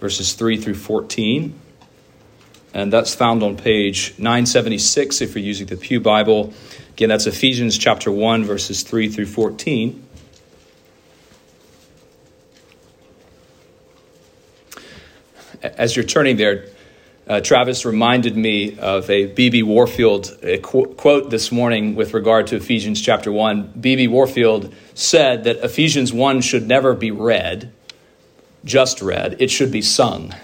verses 3 through 14. And that's found on page 976 if you're using the Pew Bible. Again, that's Ephesians chapter 1, verses 3 through 14. As you're turning there, uh, Travis reminded me of a B.B. Warfield qu- quote this morning with regard to Ephesians chapter 1. B.B. Warfield said that Ephesians 1 should never be read, just read, it should be sung.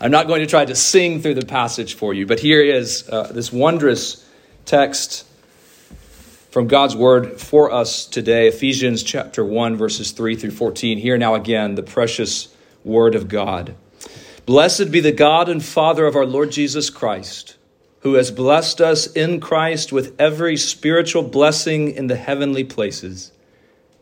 I'm not going to try to sing through the passage for you, but here is uh, this wondrous text from God's word for us today Ephesians chapter 1, verses 3 through 14. Here now again, the precious word of God. Blessed be the God and Father of our Lord Jesus Christ, who has blessed us in Christ with every spiritual blessing in the heavenly places,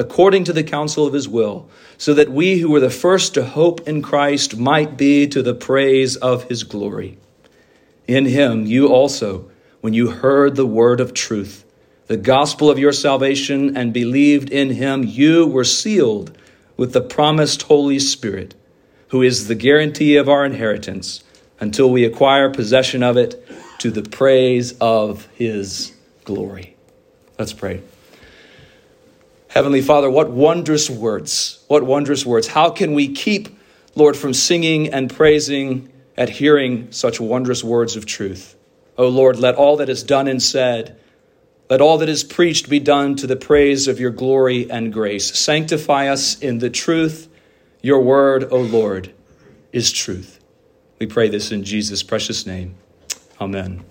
according to the counsel of his will, so that we who were the first to hope in Christ might be to the praise of his glory. In him you also, when you heard the word of truth, the gospel of your salvation, and believed in him, you were sealed with the promised Holy Spirit, who is the guarantee of our inheritance until we acquire possession of it to the praise of his glory. Let's pray. Heavenly Father, what wondrous words. What wondrous words. How can we keep, Lord, from singing and praising at hearing such wondrous words of truth? O oh Lord, let all that is done and said, let all that is preached be done to the praise of your glory and grace. Sanctify us in the truth. Your word, O Lord, is truth. We pray this in Jesus' precious name. Amen.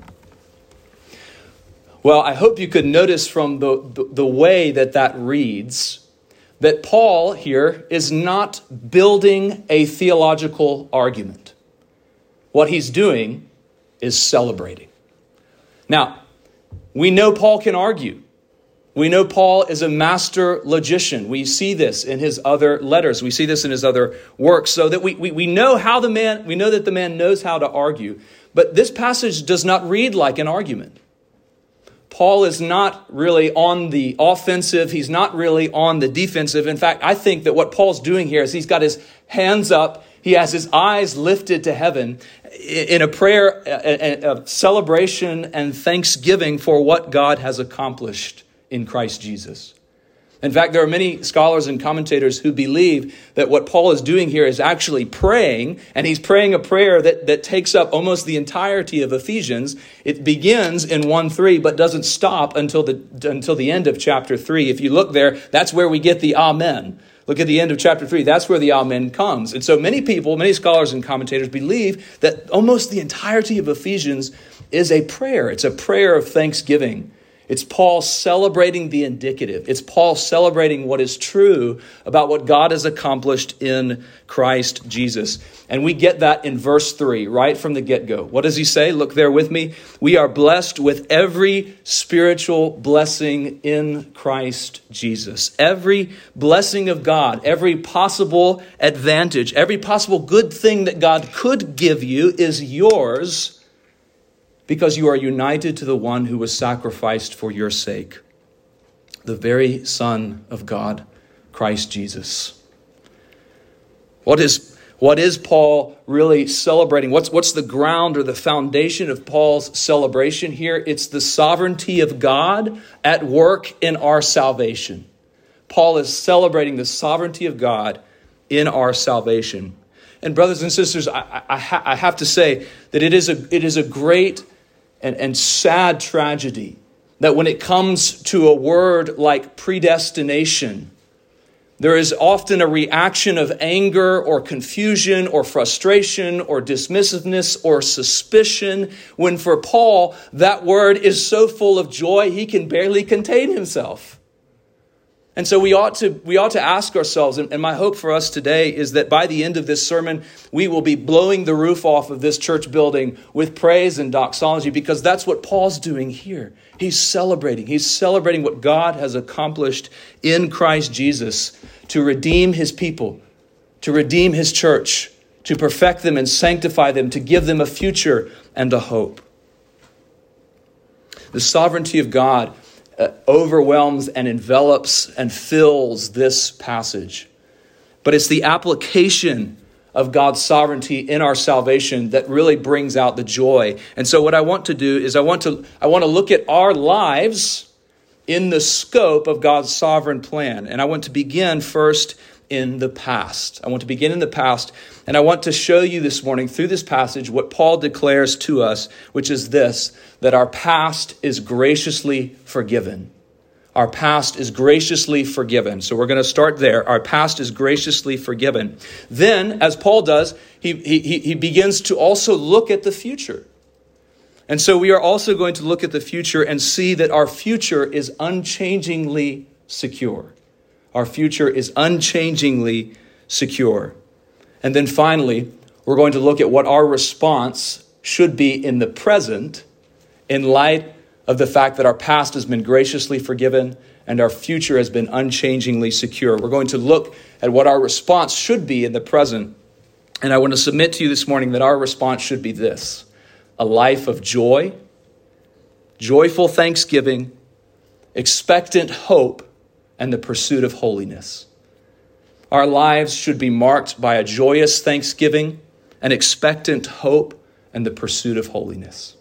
Well, I hope you could notice from the, the, the, way that that reads that Paul here is not building a theological argument. What he's doing is celebrating. Now, we know Paul can argue. We know Paul is a master logician. We see this in his other letters. We see this in his other works. So that we, we, we know how the man, we know that the man knows how to argue. But this passage does not read like an argument. Paul is not really on the offensive. He's not really on the defensive. In fact, I think that what Paul's doing here is he's got his hands up. He has his eyes lifted to heaven in a prayer of celebration and thanksgiving for what God has accomplished in Christ Jesus. In fact, there are many scholars and commentators who believe that what Paul is doing here is actually praying, and he's praying a prayer that, that takes up almost the entirety of Ephesians. It begins in 1 3, but doesn't stop until the, until the end of chapter 3. If you look there, that's where we get the Amen. Look at the end of chapter 3. That's where the Amen comes. And so many people, many scholars and commentators believe that almost the entirety of Ephesians is a prayer. It's a prayer of thanksgiving. It's Paul celebrating the indicative. It's Paul celebrating what is true about what God has accomplished in Christ Jesus. And we get that in verse 3, right from the get go. What does he say? Look there with me. We are blessed with every spiritual blessing in Christ Jesus. Every blessing of God, every possible advantage, every possible good thing that God could give you is yours because you are united to the one who was sacrificed for your sake, the very Son of God, Christ Jesus. What is, what is Paul really celebrating? What's, what's the ground or the foundation of Paul's celebration here? It's the sovereignty of God at work in our salvation. Paul is celebrating the sovereignty of God in our salvation. And, brothers and sisters, I, I, I have to say that it is a, it is a great and, and sad tragedy that when it comes to a word like predestination, there is often a reaction of anger or confusion or frustration or dismissiveness or suspicion, when for Paul, that word is so full of joy he can barely contain himself. And so we ought to, we ought to ask ourselves, and, and my hope for us today is that by the end of this sermon, we will be blowing the roof off of this church building with praise and doxology because that's what Paul's doing here. He's celebrating. He's celebrating what God has accomplished in Christ Jesus to redeem his people, to redeem his church, to perfect them and sanctify them, to give them a future and a hope. The sovereignty of God Uh, overwhelms and envelops and fills this passage. But it's the application of God's sovereignty in our salvation that really brings out the joy. And so what I want to do is I want to I want to look at our lives in the scope of God's sovereign plan. And I want to begin first in the past. I want to begin in the past, and I want to show you this morning through this passage what Paul declares to us, which is this that our past is graciously forgiven. Our past is graciously forgiven. So we're going to start there. Our past is graciously forgiven. Then, as Paul does, he, he, he begins to also look at the future. And so we are also going to look at the future and see that our future is unchangingly secure. Our future is unchangingly secure. And then finally, we're going to look at what our response should be in the present in light of the fact that our past has been graciously forgiven and our future has been unchangingly secure. We're going to look at what our response should be in the present. And I want to submit to you this morning that our response should be this a life of joy, joyful thanksgiving, expectant hope and the pursuit of holiness. Our lives should be marked by a joyous thanksgiving, an expectant hope, and the pursuit of holiness.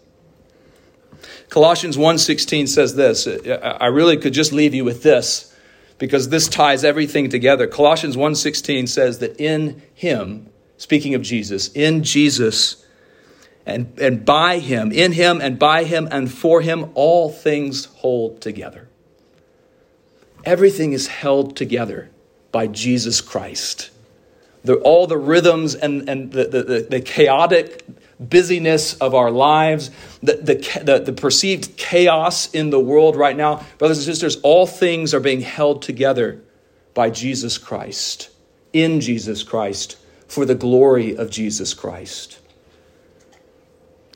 Colossians 1:16 says this. I really could just leave you with this because this ties everything together. Colossians 1:16 says that in him, speaking of Jesus, in Jesus and, and by him, in him and by him and for him all things hold together. Everything is held together by Jesus Christ. The, all the rhythms and, and the, the, the chaotic busyness of our lives, the, the, the, the, perceived chaos in the world right now, brothers and sisters, all things are being held together by Jesus Christ, in Jesus Christ, for the glory of Jesus Christ.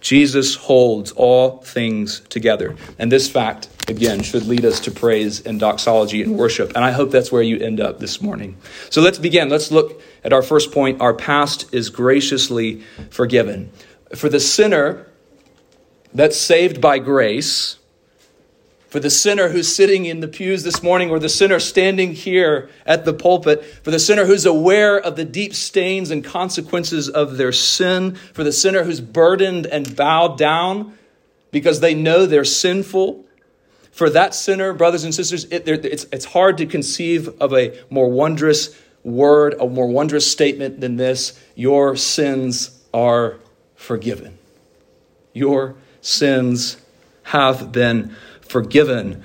Jesus holds all things together. And this fact, again, should lead us to praise and doxology and worship. And I hope that's where you end up this morning. So let's begin. Let's look at our first point. Our past is graciously forgiven. For the sinner that's saved by grace, for the sinner who's sitting in the pews this morning, or the sinner standing here at the pulpit, for the sinner who's aware of the deep stains and consequences of their sin, for the sinner who's burdened and bowed down because they know they're sinful. For that sinner, brothers and sisters, it, it's, it's hard to conceive of a more wondrous word, a more wondrous statement than this Your sins are forgiven. Your sins have been forgiven.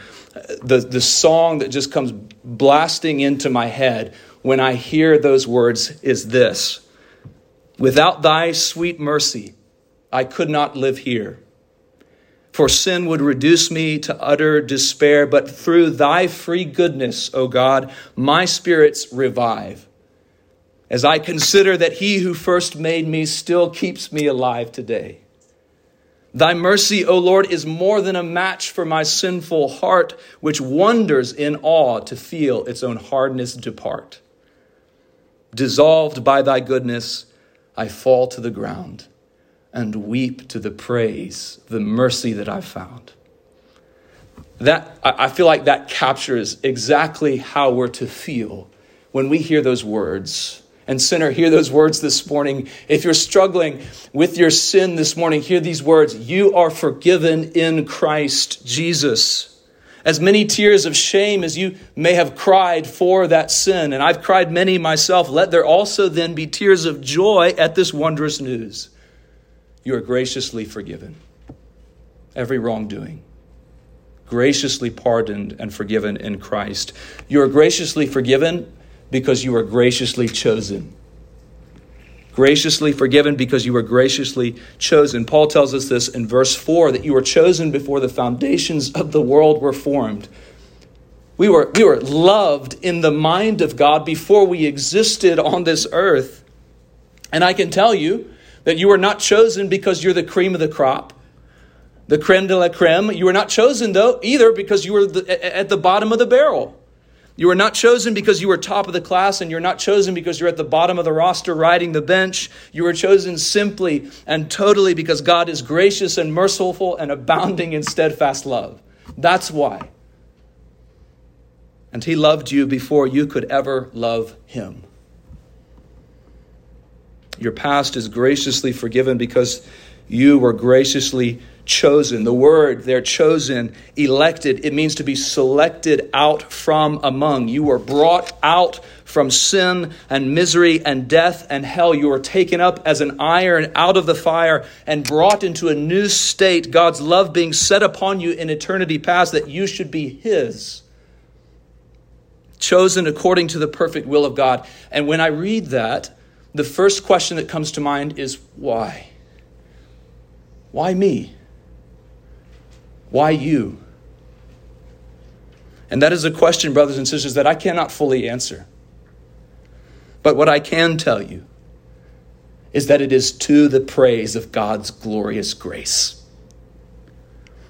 The, the song that just comes blasting into my head when I hear those words is this Without thy sweet mercy, I could not live here. For sin would reduce me to utter despair, but through thy free goodness, O God, my spirits revive. As I consider that he who first made me still keeps me alive today. Thy mercy, O Lord, is more than a match for my sinful heart, which wonders in awe to feel its own hardness depart. Dissolved by thy goodness, I fall to the ground and weep to the praise, the mercy that I've found. That, I feel like that captures exactly how we're to feel when we hear those words and sinner, hear those words this morning. If you're struggling with your sin this morning, hear these words You are forgiven in Christ Jesus. As many tears of shame as you may have cried for that sin, and I've cried many myself, let there also then be tears of joy at this wondrous news. You are graciously forgiven. Every wrongdoing, graciously pardoned and forgiven in Christ. You are graciously forgiven because you are graciously chosen. Graciously forgiven because you were graciously chosen. Paul tells us this in verse 4 that you were chosen before the foundations of the world were formed. We were, we were loved in the mind of God before we existed on this earth. And I can tell you that you were not chosen because you're the cream of the crop, the creme de la creme. You were not chosen, though, either because you were the, at the bottom of the barrel. You were not chosen because you were top of the class, and you're not chosen because you're at the bottom of the roster riding the bench. You were chosen simply and totally because God is gracious and merciful and abounding in steadfast love. That's why. And He loved you before you could ever love Him. Your past is graciously forgiven because you were graciously chosen. The word they're chosen, elected, it means to be selected out from among. You were brought out from sin and misery and death and hell. You were taken up as an iron out of the fire and brought into a new state, God's love being set upon you in eternity past that you should be His. Chosen according to the perfect will of God. And when I read that, the first question that comes to mind is why? Why me? Why you? And that is a question, brothers and sisters, that I cannot fully answer. But what I can tell you is that it is to the praise of God's glorious grace.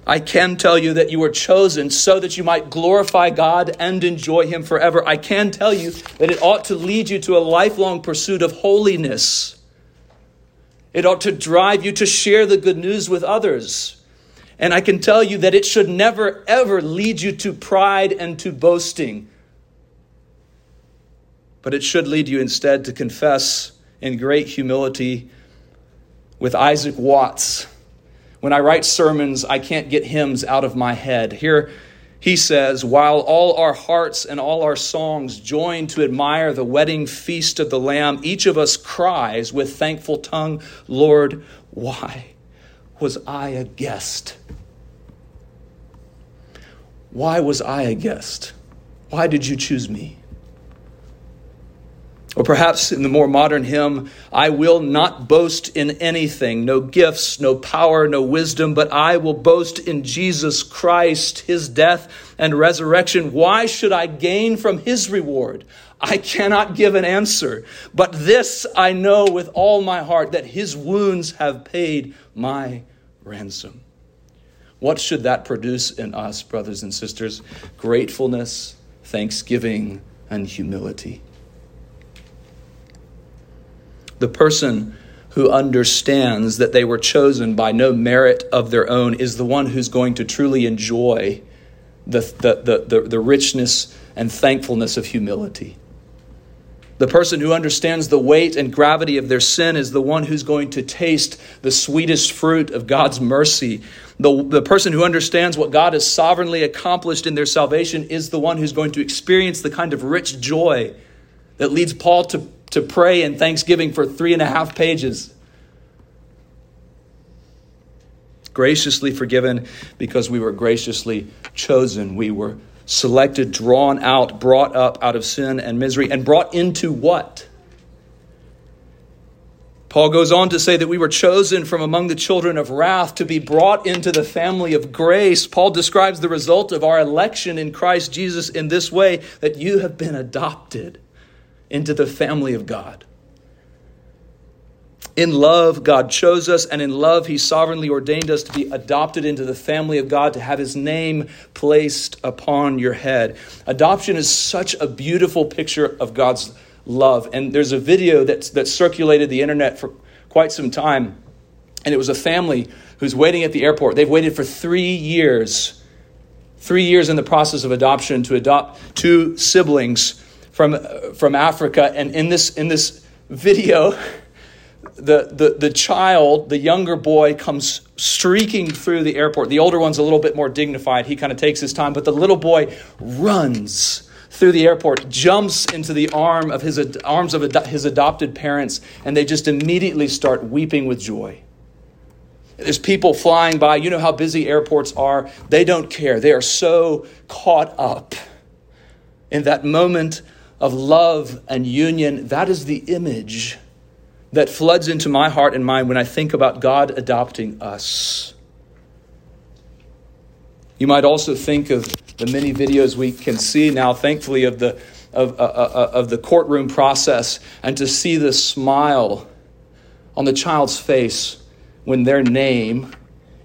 I can tell you that you were chosen so that you might glorify God and enjoy Him forever. I can tell you that it ought to lead you to a lifelong pursuit of holiness. It ought to drive you to share the good news with others. And I can tell you that it should never, ever lead you to pride and to boasting. But it should lead you instead to confess in great humility with Isaac Watts. When I write sermons, I can't get hymns out of my head. Here he says, While all our hearts and all our songs join to admire the wedding feast of the Lamb, each of us cries with thankful tongue, Lord, why? was I a guest? Why was I a guest? Why did you choose me? Or perhaps in the more modern hymn, I will not boast in anything, no gifts, no power, no wisdom, but I will boast in Jesus Christ, his death and resurrection. Why should I gain from his reward? I cannot give an answer, but this I know with all my heart that his wounds have paid my ransom. What should that produce in us, brothers and sisters? Gratefulness, thanksgiving, and humility. The person who understands that they were chosen by no merit of their own is the one who's going to truly enjoy the, the, the, the, the richness and thankfulness of humility. The person who understands the weight and gravity of their sin is the one who's going to taste the sweetest fruit of God's mercy. The, the person who understands what God has sovereignly accomplished in their salvation is the one who's going to experience the kind of rich joy that leads Paul to, to pray in thanksgiving for three and a half pages. Graciously forgiven because we were graciously chosen. We were selected, drawn out, brought up out of sin and misery, and brought into what? Paul goes on to say that we were chosen from among the children of wrath to be brought into the family of grace. Paul describes the result of our election in Christ Jesus in this way that you have been adopted into the family of God. In love, God chose us, and in love, He sovereignly ordained us to be adopted into the family of God, to have His name placed upon your head. Adoption is such a beautiful picture of God's love. And there's a video that's, that circulated the internet for quite some time, and it was a family who's waiting at the airport. They've waited for three years, three years in the process of adoption to adopt two siblings from, from Africa. And in this, in this video, the, the, the child, the younger boy, comes streaking through the airport. The older one's a little bit more dignified. He kind of takes his time, but the little boy runs through the airport, jumps into the arm of his, arms of his adopted parents, and they just immediately start weeping with joy. There's people flying by. You know how busy airports are. They don't care. They are so caught up in that moment of love and union. That is the image that floods into my heart and mind when I think about God adopting us. You might also think of the many videos we can see now, thankfully, of the, of, uh, uh, uh of the courtroom process and to see the smile on the child's face when their name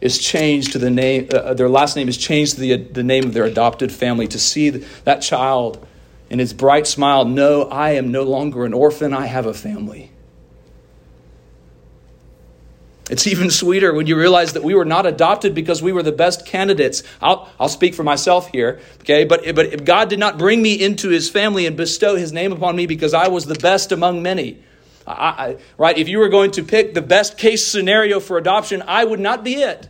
is changed to the name, uh, uh, their last name is changed to the, the name of their adopted family, to see that child in his bright smile No, I am no longer an orphan, I have a family. It's even sweeter when you realize that we were not adopted because we were the best candidates. I'll, I'll speak for myself here, okay? But, but if God did not bring me into his family and bestow his name upon me because I was the best among many. I, I, right? If you were going to pick the best case scenario for adoption, I would not be it.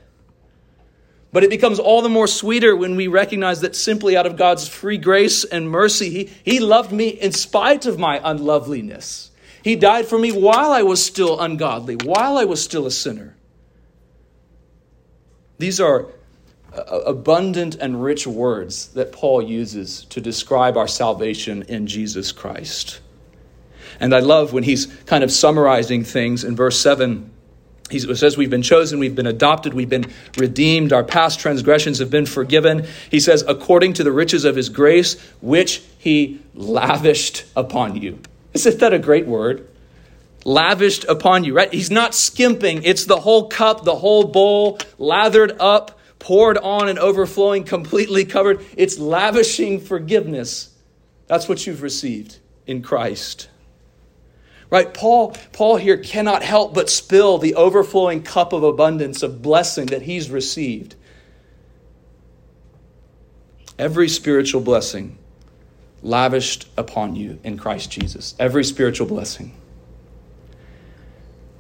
But it becomes all the more sweeter when we recognize that simply out of God's free grace and mercy, He, he loved me in spite of my unloveliness. He died for me while I was still ungodly, while I was still a sinner. These are uh, abundant and rich words that Paul uses to describe our salvation in Jesus Christ. And I love when he's kind of summarizing things in verse 7. He says, We've been chosen, we've been adopted, we've been redeemed, our past transgressions have been forgiven. He says, According to the riches of his grace, which he lavished upon you. Isn't that a great word? Lavished upon you, right? He's not skimping. It's the whole cup, the whole bowl, lathered up, poured on, and overflowing, completely covered. It's lavishing forgiveness. That's what you've received in Christ. Right? Paul, Paul here cannot help but spill the overflowing cup of abundance of blessing that he's received. Every spiritual blessing lavished upon you in Christ Jesus. Every spiritual blessing.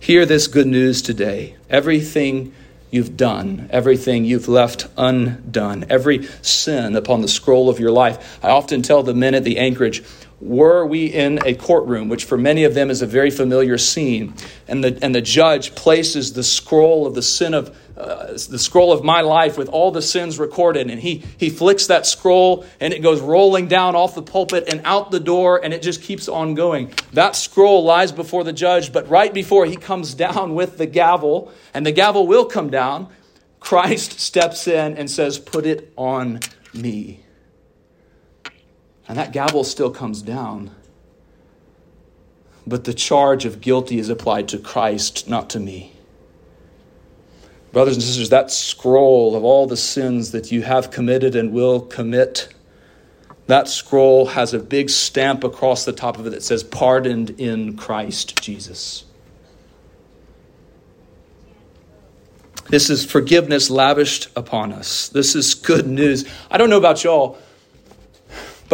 Hear this good news today. Everything you've done, everything you've left undone, every sin upon the scroll of your life. I often tell the men at the Anchorage, were we in a courtroom, which for many of them is a very familiar scene, and the, and the judge places the scroll of the sin of uh, the scroll of my life with all the sins recorded, and he, he flicks that scroll and it goes rolling down off the pulpit and out the door, and it just keeps on going. That scroll lies before the judge, but right before he comes down with the gavel, and the gavel will come down, Christ steps in and says, Put it on me. And that gavel still comes down. But the charge of guilty is applied to Christ, not to me. Brothers and sisters, that scroll of all the sins that you have committed and will commit, that scroll has a big stamp across the top of it that says, Pardoned in Christ Jesus. This is forgiveness lavished upon us. This is good news. I don't know about y'all,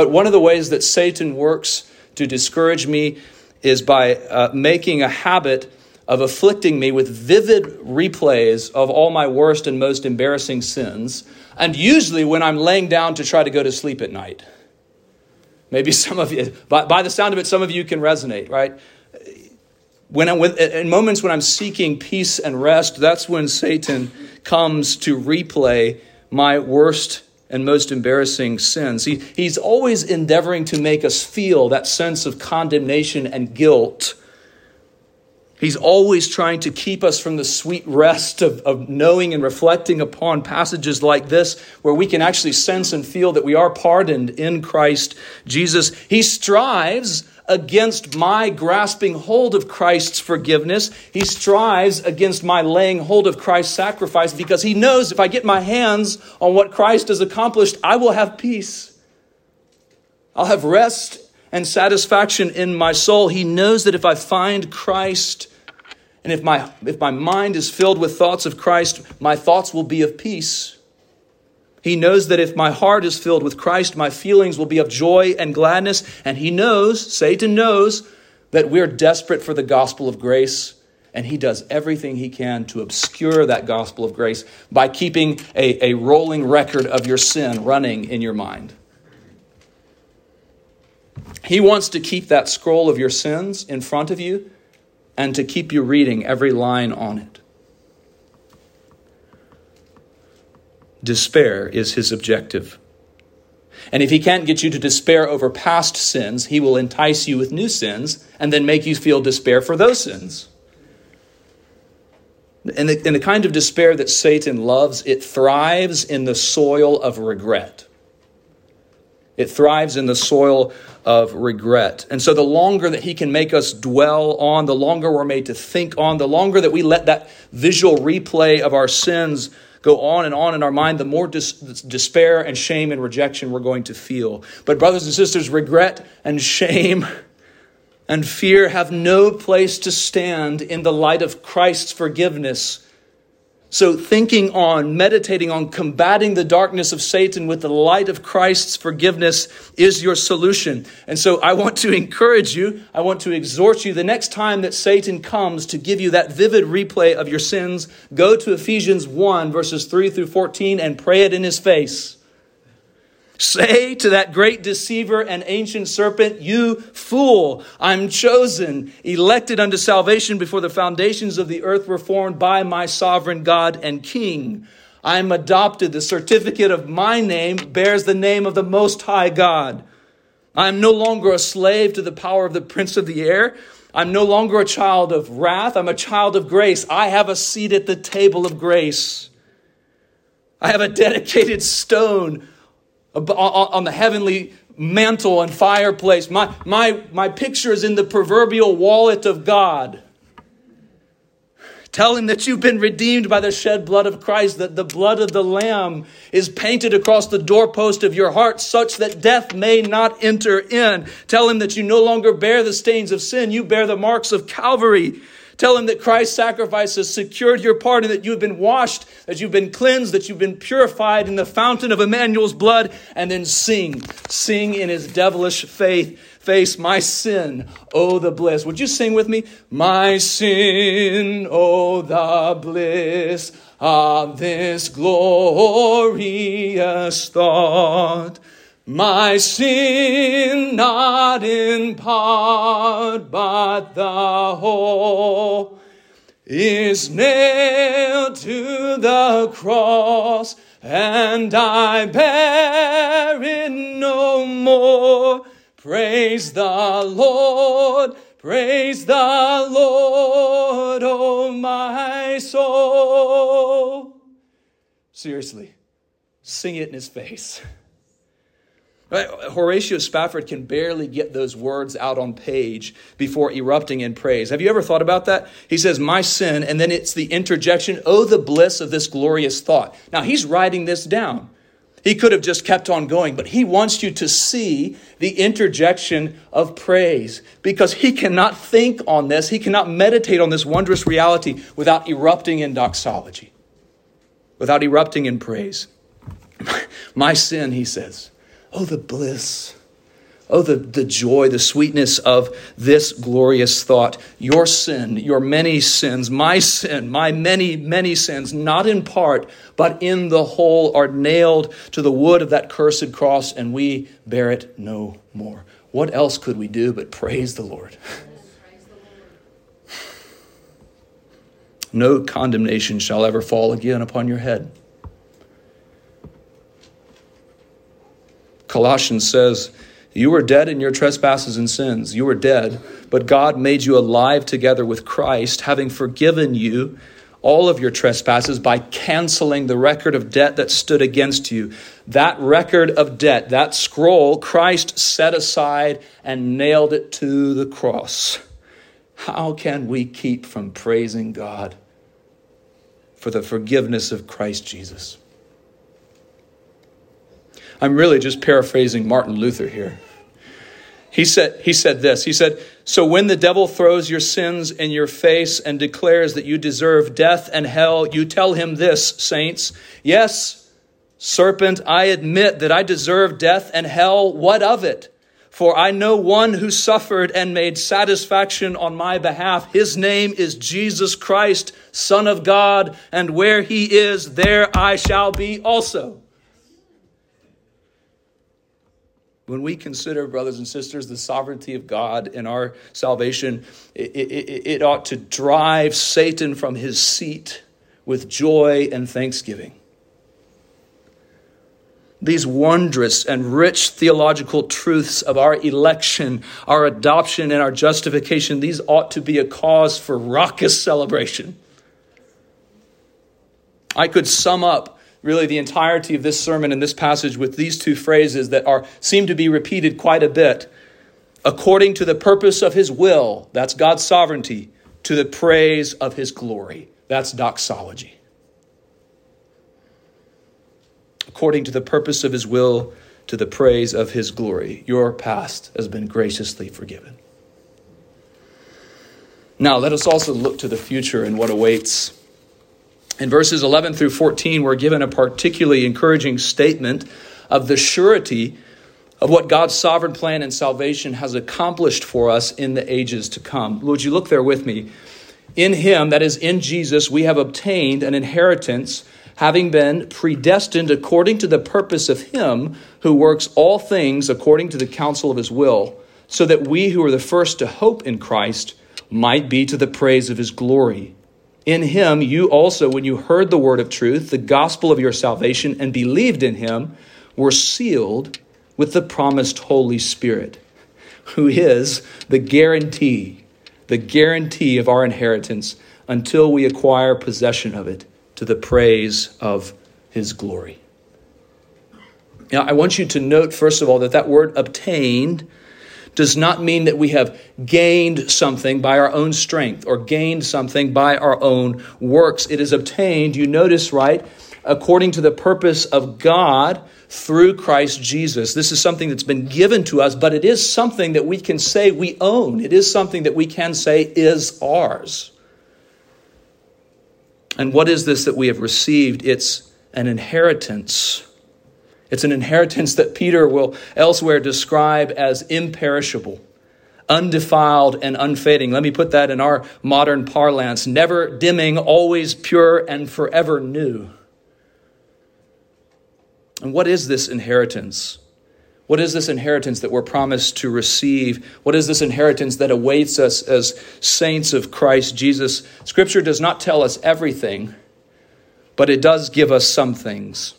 but one of the ways that Satan works to discourage me is by uh, making a habit of afflicting me with vivid replays of all my worst and most embarrassing sins, and usually when I'm laying down to try to go to sleep at night. Maybe some of you, by, by the sound of it, some of you can resonate, right? When, I, when in moments when I'm seeking peace and rest, that's when Satan comes to replay my worst and most embarrassing sins. He, he's always endeavoring to make us feel that sense of condemnation and guilt. He's always trying to keep us from the sweet rest of, of knowing and reflecting upon passages like this, where we can actually sense and feel that we are pardoned in Christ Jesus. He strives against my grasping hold of Christ's forgiveness. He strives against my laying hold of Christ's sacrifice because he knows if I get my hands on what Christ has accomplished, I will have peace. I'll have rest and satisfaction in my soul. He knows that if I find Christ and if my, if my mind is filled with thoughts of Christ, my thoughts will be of peace. He knows that if my heart is filled with Christ, my feelings will be of joy and gladness. And he knows, Satan knows, that we're desperate for the gospel of grace. And he does everything he can to obscure that gospel of grace by keeping a, a rolling record of your sin running in your mind. He wants to keep that scroll of your sins in front of you and to keep you reading every line on it. despair is his objective. And if he can't get you to despair over past sins, he will entice you with new sins and then make you feel despair for those sins. And the, and the kind of despair that Satan loves, it thrives in the soil of regret. It thrives in the soil of regret. And so, the longer that he can make us dwell on, the longer we're made to think on, the longer that we let that visual replay of our sins go on and on in our mind, the more dis- despair and shame and rejection we're going to feel. But, brothers and sisters, regret and shame and fear have no place to stand in the light of Christ's forgiveness so, thinking on, meditating on, combating the darkness of Satan with the light of Christ's forgiveness is your solution. And so, I want to encourage you, I want to exhort you the next time that Satan comes to give you that vivid replay of your sins, go to Ephesians 1, verses 3 through 14, and pray it in his face. Say to that great deceiver and ancient serpent, You fool, I'm chosen, elected unto salvation before the foundations of the earth were formed by my sovereign God and King. I'm adopted. The certificate of my name bears the name of the Most High God. I'm no longer a slave to the power of the prince of the air. I'm no longer a child of wrath. I'm a child of grace. I have a seat at the table of grace. I have a dedicated stone on the heavenly mantle and fireplace. My, my, my picture is in the proverbial wallet of God. Tell him that you've been redeemed by the shed blood of Christ, that the blood of the Lamb is painted across the doorpost of your heart such that death may not enter in. Tell him that you no longer bear the stains of sin, you bear the marks of Calvary. Tell him that Christ's sacrifice has secured your pardon, that you have been washed, that you've been cleansed, that you've been purified in the fountain of Emmanuel's blood, and then sing. Sing in his devilish faith face my sin, oh the bliss. Would you sing with me? My sin, oh the bliss of this glorious thought. My sin not in part, but the whole is nailed to the cross, and I bear it no more. Praise the Lord, praise the Lord, oh my soul. Seriously, sing it in his face. Right? Horatio Spafford can barely get those words out on page before erupting in praise. Have you ever thought about that? He says, My sin, and then it's the interjection, Oh, the bliss of this glorious thought. Now, he's writing this down. He could have just kept on going, but he wants you to see the interjection of praise because he cannot think on this, he cannot meditate on this wondrous reality without erupting in doxology, without erupting in praise. My sin, he says Oh, the bliss. Oh, the, the joy, the sweetness of this glorious thought. Your sin, your many sins, my sin, my many, many sins, not in part, but in the whole, are nailed to the wood of that cursed cross, and we bear it no more. What else could we do but praise the Lord? No condemnation shall ever fall again upon your head. Colossians says, You were dead in your trespasses and sins. You were dead, but God made you alive together with Christ, having forgiven you all of your trespasses by canceling the record of debt that stood against you. That record of debt, that scroll, Christ set aside and nailed it to the cross. How can we keep from praising God for the forgiveness of Christ Jesus? I'm really just paraphrasing Martin Luther here. He said, he said this. He said, So when the devil throws your sins in your face and declares that you deserve death and hell, you tell him this, saints. Yes, serpent, I admit that I deserve death and hell. What of it? For I know one who suffered and made satisfaction on my behalf. His name is Jesus Christ, Son of God, and where he is, there I shall be also. When we consider, brothers and sisters, the sovereignty of God in our salvation, it, it, it ought to drive Satan from his seat with joy and thanksgiving. these wondrous and rich theological truths of our election, our adoption, and our justification, these ought to be a cause for raucous celebration. I could sum up really the entirety of this sermon and this passage with these two phrases that are seem to be repeated quite a bit. According to the purpose of his will, that's God's sovereignty, to the praise of his glory. That's doxology. According to the purpose of his will, to the praise of his glory. Your past has been graciously forgiven. Now, let us also look to the future and what awaits. In verses 11 through 14, we're given a particularly encouraging statement of the surety of what God's sovereign plan and salvation has accomplished for us in the ages to come. Would you look there with me? In Him, that is, in Jesus, we have obtained an inheritance, having been predestined according to the purpose of Him who works all things according to the counsel of His will, so that we who are the first to hope in Christ might be to the praise of His glory. In him, you also, when you heard the word of truth, the gospel of your salvation, and believed in him, were sealed with the promised Holy Spirit, who is the guarantee, the guarantee of our inheritance until we acquire possession of it to the praise of his glory. Now, I want you to note, first of all, that that word obtained does not mean that we have gained something by our own strength or gained something by our own works. It is obtained, you notice, right, according to the purpose of God through Christ Jesus. This is something that's been given to us, but it is something that we can say we own. It is something that we can say is ours. And what is this that we have received? It's an inheritance it's an inheritance that Peter will elsewhere describe as imperishable, undefiled, and unfading. Let me put that in our modern parlance never dimming, always pure, and forever new. And what is this inheritance? What is this inheritance that we're promised to receive? What is this inheritance that awaits us as saints of Christ Jesus? Scripture does not tell us everything, but it does give us some things.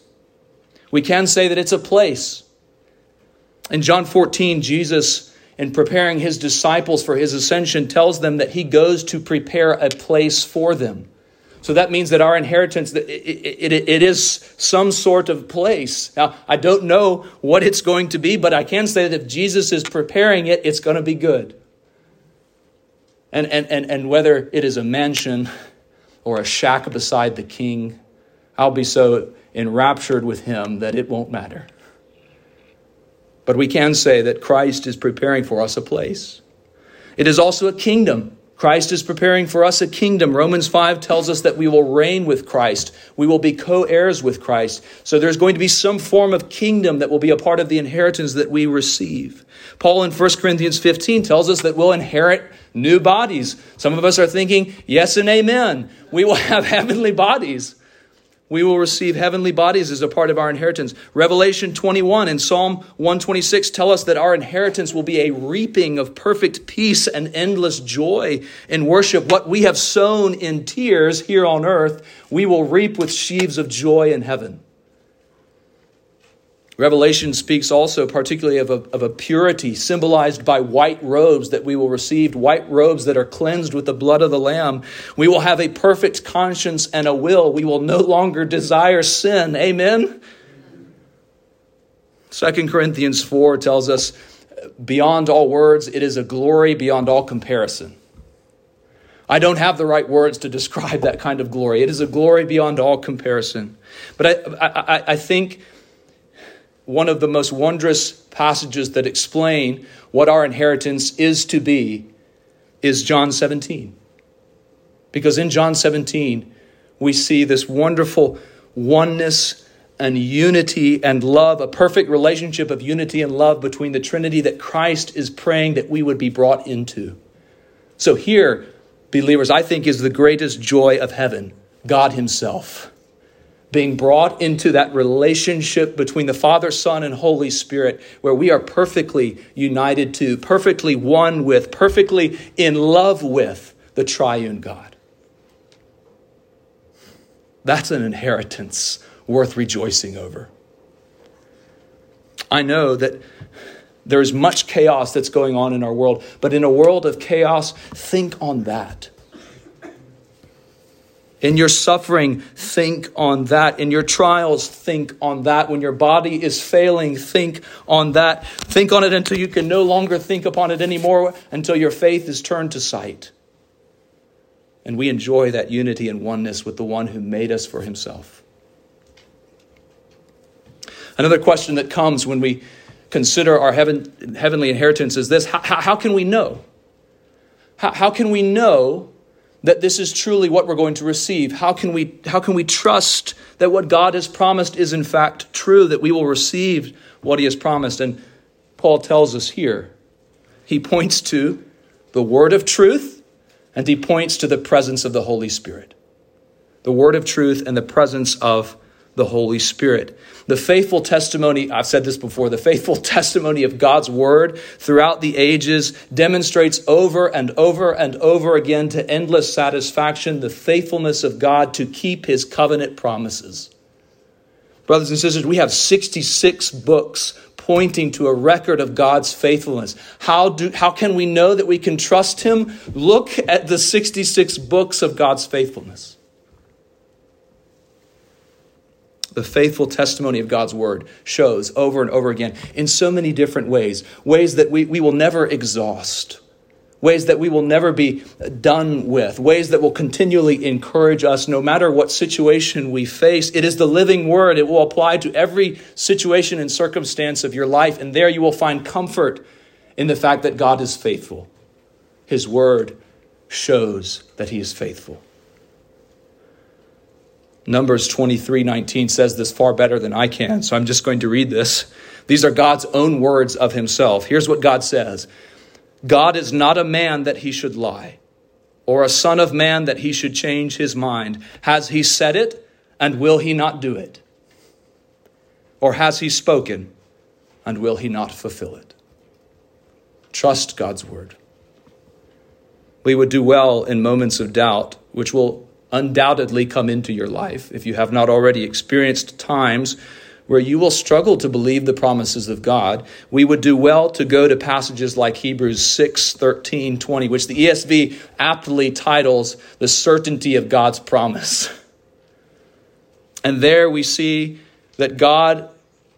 We can say that it's a place. In John 14, Jesus, in preparing his disciples for his ascension, tells them that he goes to prepare a place for them. So that means that our inheritance, it, it, it is some sort of place. Now, I don't know what it's going to be, but I can say that if Jesus is preparing it, it's going to be good. And, and, and, and whether it is a mansion or a shack beside the king, I'll be so enraptured with him that it won't matter. But we can say that Christ is preparing for us a place. It is also a kingdom. Christ is preparing for us a kingdom. Romans 5 tells us that we will reign with Christ. We will be co heirs with Christ. So there's going to be some form of kingdom that will be a part of the inheritance that we receive. Paul in 1 Corinthians 15 tells us that we'll inherit new bodies. Some of us are thinking, yes and amen. We will have heavenly bodies. We will receive heavenly bodies as a part of our inheritance. Revelation 21 and Psalm 126 tell us that our inheritance will be a reaping of perfect peace and endless joy in worship. What we have sown in tears here on earth, we will reap with sheaves of joy in heaven. Revelation speaks also particularly of a, of a purity symbolized by white robes that we will receive, white robes that are cleansed with the blood of the Lamb. We will have a perfect conscience and a will. We will no longer desire sin. Amen? Second Corinthians 4 tells us, beyond all words, it is a glory beyond all comparison. I don't have the right words to describe that kind of glory. It is a glory beyond all comparison. But I, I, I think one of the most wondrous passages that explain what our inheritance is to be is John 17. Because in John 17, we see this wonderful oneness and unity and love, a perfect relationship of unity and love between the Trinity that Christ is praying that we would be brought into. So, here, believers, I think is the greatest joy of heaven God Himself being brought into that relationship between the Father, Son, and Holy Spirit, where we are perfectly united to, perfectly one with, perfectly in love with the triune God. That's an inheritance worth rejoicing over. I know that there's much chaos that's going on in our world, but in a world of chaos, think on that. In your suffering, think on that. In your trials, think on that. When your body is failing, think on that. Think on it until you can no longer think upon it anymore, until your faith is turned to sight. And we enjoy that unity and oneness with the one who made us for himself. Another question that comes when we consider our heaven, heavenly inheritance is this how, how can we know? How, how can we know that this is truly what we're going to receive? How can we, how can we trust that what God has promised is in fact true, that we will receive what He has promised? And Paul tells us here. He points to the word of truth and he points to the presence of the Holy Spirit. The word of truth and the presence of the Holy Spirit. The faithful testimony, I've said this before, the faithful testimony of God's word throughout the ages demonstrates over and over and over again to endless satisfaction the faithfulness of God to keep his covenant promises. Brothers and sisters, we have 66 books pointing to a record of God's faithfulness. How, do, how can we know that we can trust him? Look at the 66 books of God's faithfulness the faithful testimony of God's word shows over and over again in so many different ways, ways that we, we will never exhaust, ways that we will never be done with, ways that will continually encourage us no matter what situation we face. It is the living word. It will apply to every situation and circumstance of your life, and there you will find comfort in the fact that God is faithful. His word shows that he is faithful. Numbers 23 19 says this far better than I can, so I'm just going to read this. These are God's own words of himself. Here's what God says God is not a man that he should lie, or a son of man that he should change his mind. Has he said it, and will he not do it? Or has he spoken, and will he not fulfill it? Trust God's word. We would do well in moments of doubt, which will undoubtedly come into your life if you have not already experienced times where you will struggle to believe the promises of God, we would do well to go to passages like Hebrews 6, 13, 20, which the ESV aptly titles the certainty of God's promise. And there we see that God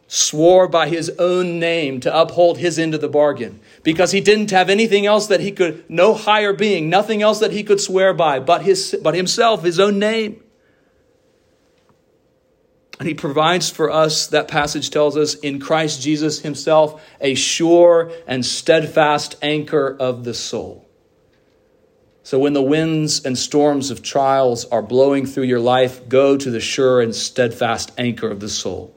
swore by his own name to uphold his end of the bargain because he didn't have anything else that he could, no higher being, nothing else that he could swear by but, his, but himself, his own name. And he provides for us, that passage tells us, in Christ Jesus himself, a sure and steadfast anchor of the soul. So when the winds and storms of trials are blowing through your life, go to the sure and steadfast anchor of the soul.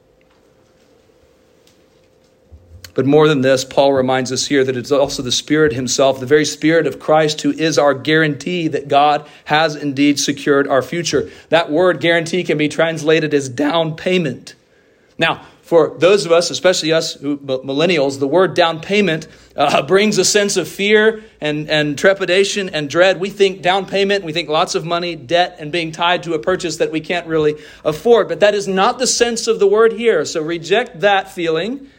But more than this, Paul reminds us here that it's also the Spirit Himself, the very Spirit of Christ, who is our guarantee that God has indeed secured our future. That word guarantee can be translated as down payment. Now, for those of us, especially us millennials, the word down payment uh, brings a sense of fear and, and trepidation and dread. We think down payment, we think lots of money, debt, and being tied to a purchase that we can't really afford. But that is not the sense of the word here. So reject that feeling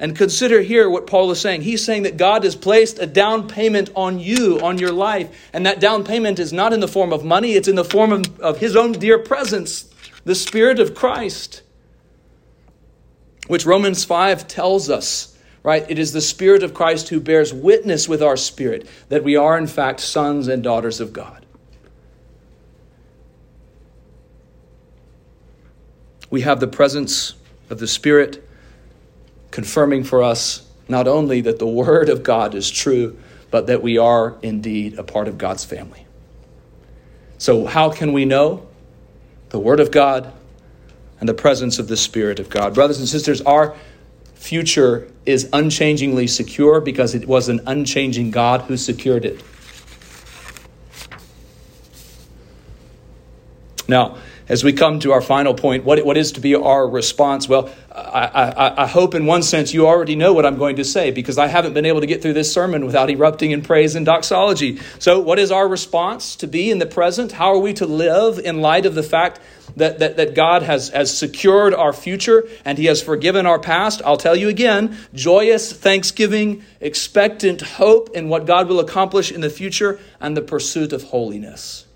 and consider here what Paul is saying. He's saying that God has placed a down payment on you, on your life. And that down payment is not in the form of money, it's in the form of, of His own dear presence, the Spirit of Christ, which Romans 5 tells us, right? It is the Spirit of Christ who bears witness with our spirit that we are, in fact, sons and daughters of God. We have the presence of the Spirit confirming for us not only that the Word of God is true, but that we are indeed a part of God's family. So, how can we know? The Word of God and the presence of the Spirit of God. Brothers and sisters, our future is unchangingly secure because it was an unchanging God who secured it. Now, as we come to our final point, what, what is to be our response? Well, I, I, I, hope in one sense you already know what I'm going to say because I haven't been able to get through this sermon without erupting in praise and doxology. So, what is our response to be in the present? How are we to live in light of the fact that, that, that God has, has secured our future and He has forgiven our past? I'll tell you again joyous thanksgiving, expectant hope in what God will accomplish in the future, and the pursuit of holiness.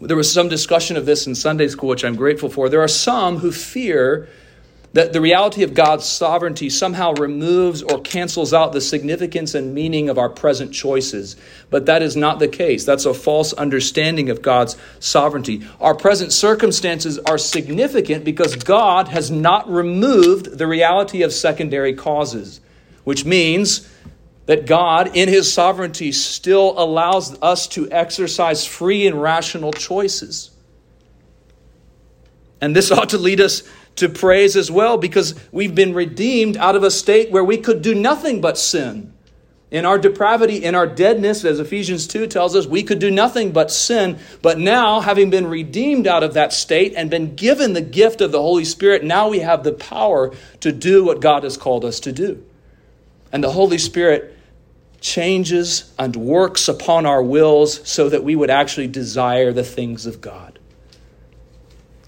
There was some discussion of this in Sunday school, which I'm grateful for. There are some who fear that the reality of God's sovereignty somehow removes or cancels out the significance and meaning of our present choices. But that is not the case. That's a false understanding of God's sovereignty. Our present circumstances are significant because God has not removed the reality of secondary causes, which means that God, in His sovereignty, still allows us to exercise free and rational choices. And this ought to lead us to praise as well because we've been redeemed out of a state where we could do nothing but sin. In our depravity, in our deadness, as Ephesians 2 tells us, we could do nothing but sin. But now, having been redeemed out of that state and been given the gift of the Holy Spirit, now we have the power to do what God has called us to do. And the Holy Spirit changes and works upon our wills so that we would actually desire the things of God.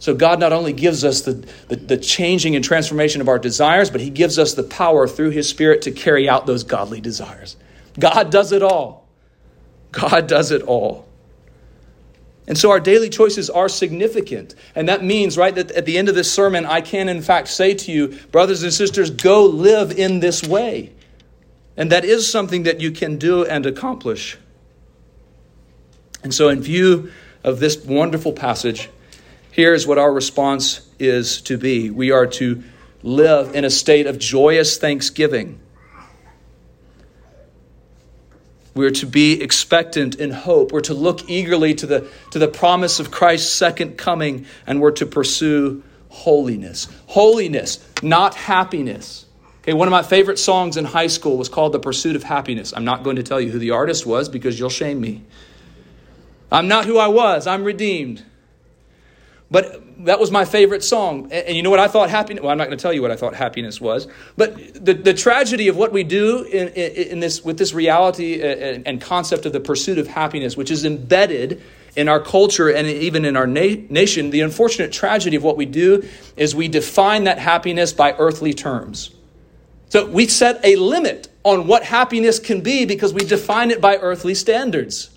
So, God not only gives us the, the, the, changing and transformation of our desires, but He gives us the power through His Spirit to carry out those godly desires. God does it all. God does it all. And so our daily choices are significant. And that means, right, that at the end of this sermon, I can in fact say to you, brothers and sisters, go live in this way. And that is something that you can do and accomplish. And so, in view of this wonderful passage, here's what our response is to be we are to live in a state of joyous thanksgiving. We're to be expectant in hope. We're to look eagerly to the, to the promise of Christ's second coming, and we're to pursue holiness. Holiness, not happiness. Okay, one of my favorite songs in high school was called The Pursuit of Happiness. I'm not going to tell you who the artist was because you'll shame me. I'm not who I was, I'm redeemed. But that was my favorite song. And you know what I thought happiness well, I'm not going to tell you what I thought happiness was. But the, the tragedy of what we do in, in, this, with this reality uh, and, and concept of the pursuit of happiness, which is embedded in our culture and even in our na- nation, the unfortunate tragedy of what we do is we define that happiness by earthly terms. So we set a limit on what happiness can be because we define it by earthly standards.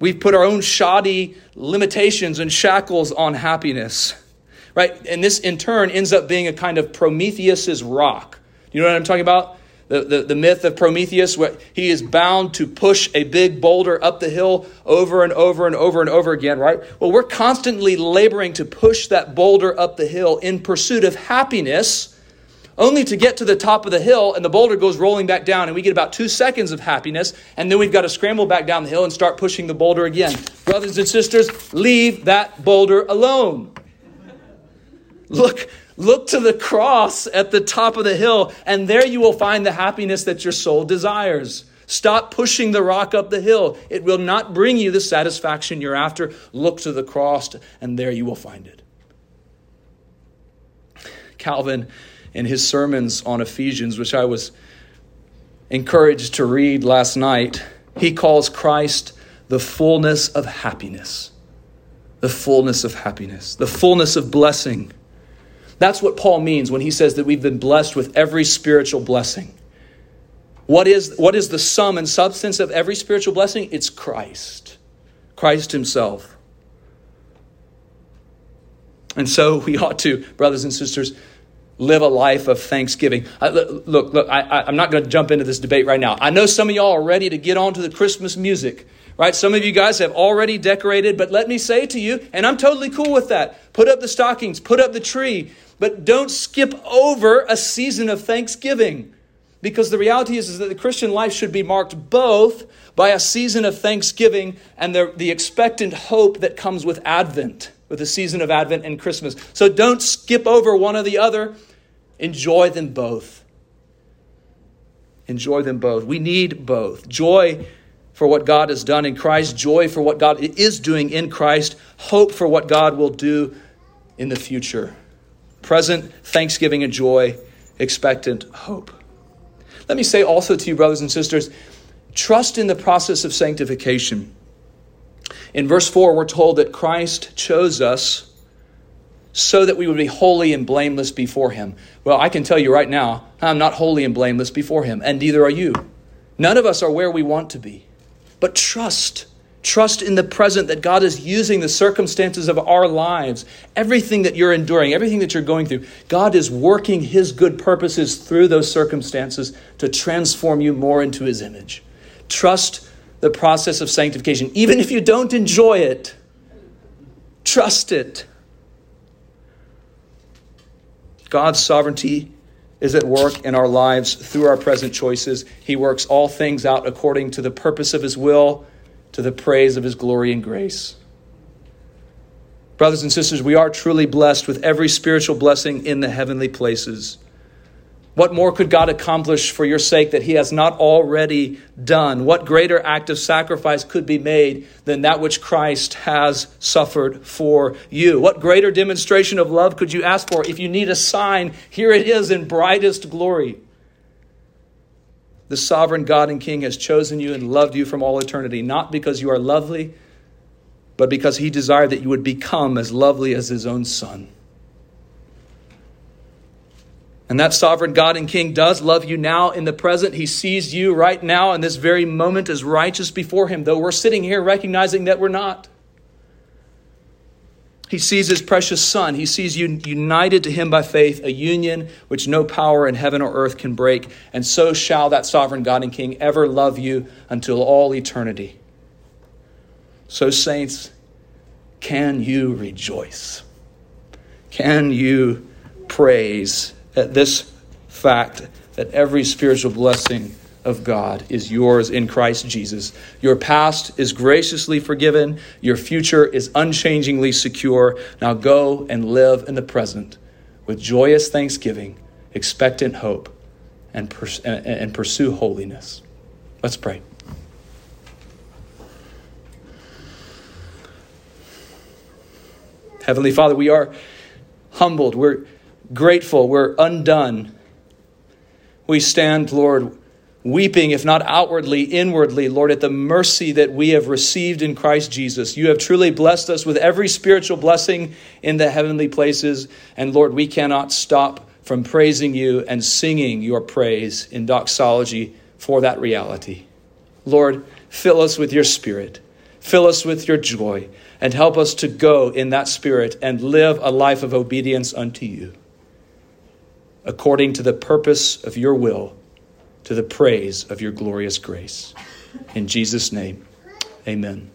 We've put our own shoddy limitations and shackles on happiness, right? And this in turn ends up being a kind of Prometheus's rock. You know what I'm talking about? The, the, the myth of Prometheus, where he is bound to push a big boulder up the hill over and over and over and over again, right? Well, we're constantly laboring to push that boulder up the hill in pursuit of happiness only to get to the top of the hill and the boulder goes rolling back down and we get about two seconds of happiness and then we've got to scramble back down the hill and start pushing the boulder again. Brothers and sisters, leave that boulder alone. Look, look to the cross at the top of the hill and there you will find the happiness that your soul desires. Stop pushing the rock up the hill. It will not bring you the satisfaction you're after. Look to the cross and there you will find it. Calvin in his sermons on Ephesians, which I was encouraged to read last night, he calls Christ the fullness of happiness. The fullness of happiness, the fullness of blessing. That's what Paul means when he says that we've been blessed with every spiritual blessing. What is, what is the sum and substance of every spiritual blessing? It's Christ, Christ Himself. And so we ought to, brothers and sisters, live a life of thanksgiving. I, look, look, I, am not going to jump into this debate right now. I know some of y'all are ready to get on to the Christmas music, right? Some of you guys have already decorated, but let me say to you, and I'm totally cool with that put up the stockings, put up the tree, but don't skip over a season of thanksgiving. Because the reality is, is that the Christian life should be marked both by a season of thanksgiving and the, the expectant hope that comes with Advent with the season of Advent and Christmas. So don't skip over one or the other. Enjoy them both. Enjoy them both. We need both. Joy for what God has done in Christ, joy for what God is doing in Christ, hope for what God will do in the future. Present thanksgiving and joy, expectant hope. Let me say also to you, brothers and sisters, trust in the process of sanctification. In verse 4, we're told that Christ chose us so that we would be holy and blameless before him. Well, I can tell you right now, I'm not holy and blameless before him, and neither are you. None of us are where we want to be. But trust. Trust in the present that God is using the circumstances of our lives, everything that you're enduring, everything that you're going through. God is working His good purposes through those circumstances to transform you more into His image. Trust the process of sanctification, even if you don't enjoy it. Trust it. God's sovereignty is at work in our lives through our present choices. He works all things out according to the purpose of His will, to the praise of His glory and grace. Brothers and sisters, we are truly blessed with every spiritual blessing in the heavenly places. What more could God accomplish for your sake that He has not already done? What greater act of sacrifice could be made than that which Christ has suffered for you? What greater demonstration of love could you ask for? If you need a sign, here it is in brightest glory. The sovereign God and King has chosen you and loved you from all eternity, not because you are lovely, but because He desired that you would become as lovely as His own Son. And that sovereign God and King does love you now in the present. He sees you right now in this very moment as righteous before Him, though we're sitting here recognizing that we're not. He sees His precious Son. He sees you united to Him by faith, a union which no power in heaven or earth can break. And so shall that sovereign God and King ever love you until all eternity. So, saints, can you rejoice? Can you praise at this fact that every spiritual blessing of God is yours in Christ Jesus. Your past is graciously forgiven, your future is unchangingly secure. Now go and live in the present with joyous thanksgiving, expectant hope, and, pers- and pursue holiness. Let's pray. Heavenly Father, we are humbled. We're grateful, we're undone. We stand, Lord, weeping, if not outwardly, inwardly, Lord, at the mercy that we have received in Christ Jesus. You have truly blessed us with every spiritual blessing in the heavenly places. And Lord, we cannot stop from praising you and singing your praise in doxology for that reality. Lord, fill us with your spirit, fill us with your joy, and help us to go in that spirit and live a life of obedience unto you according to the purpose of your will, to the praise of your glorious grace. In Jesus' name, amen.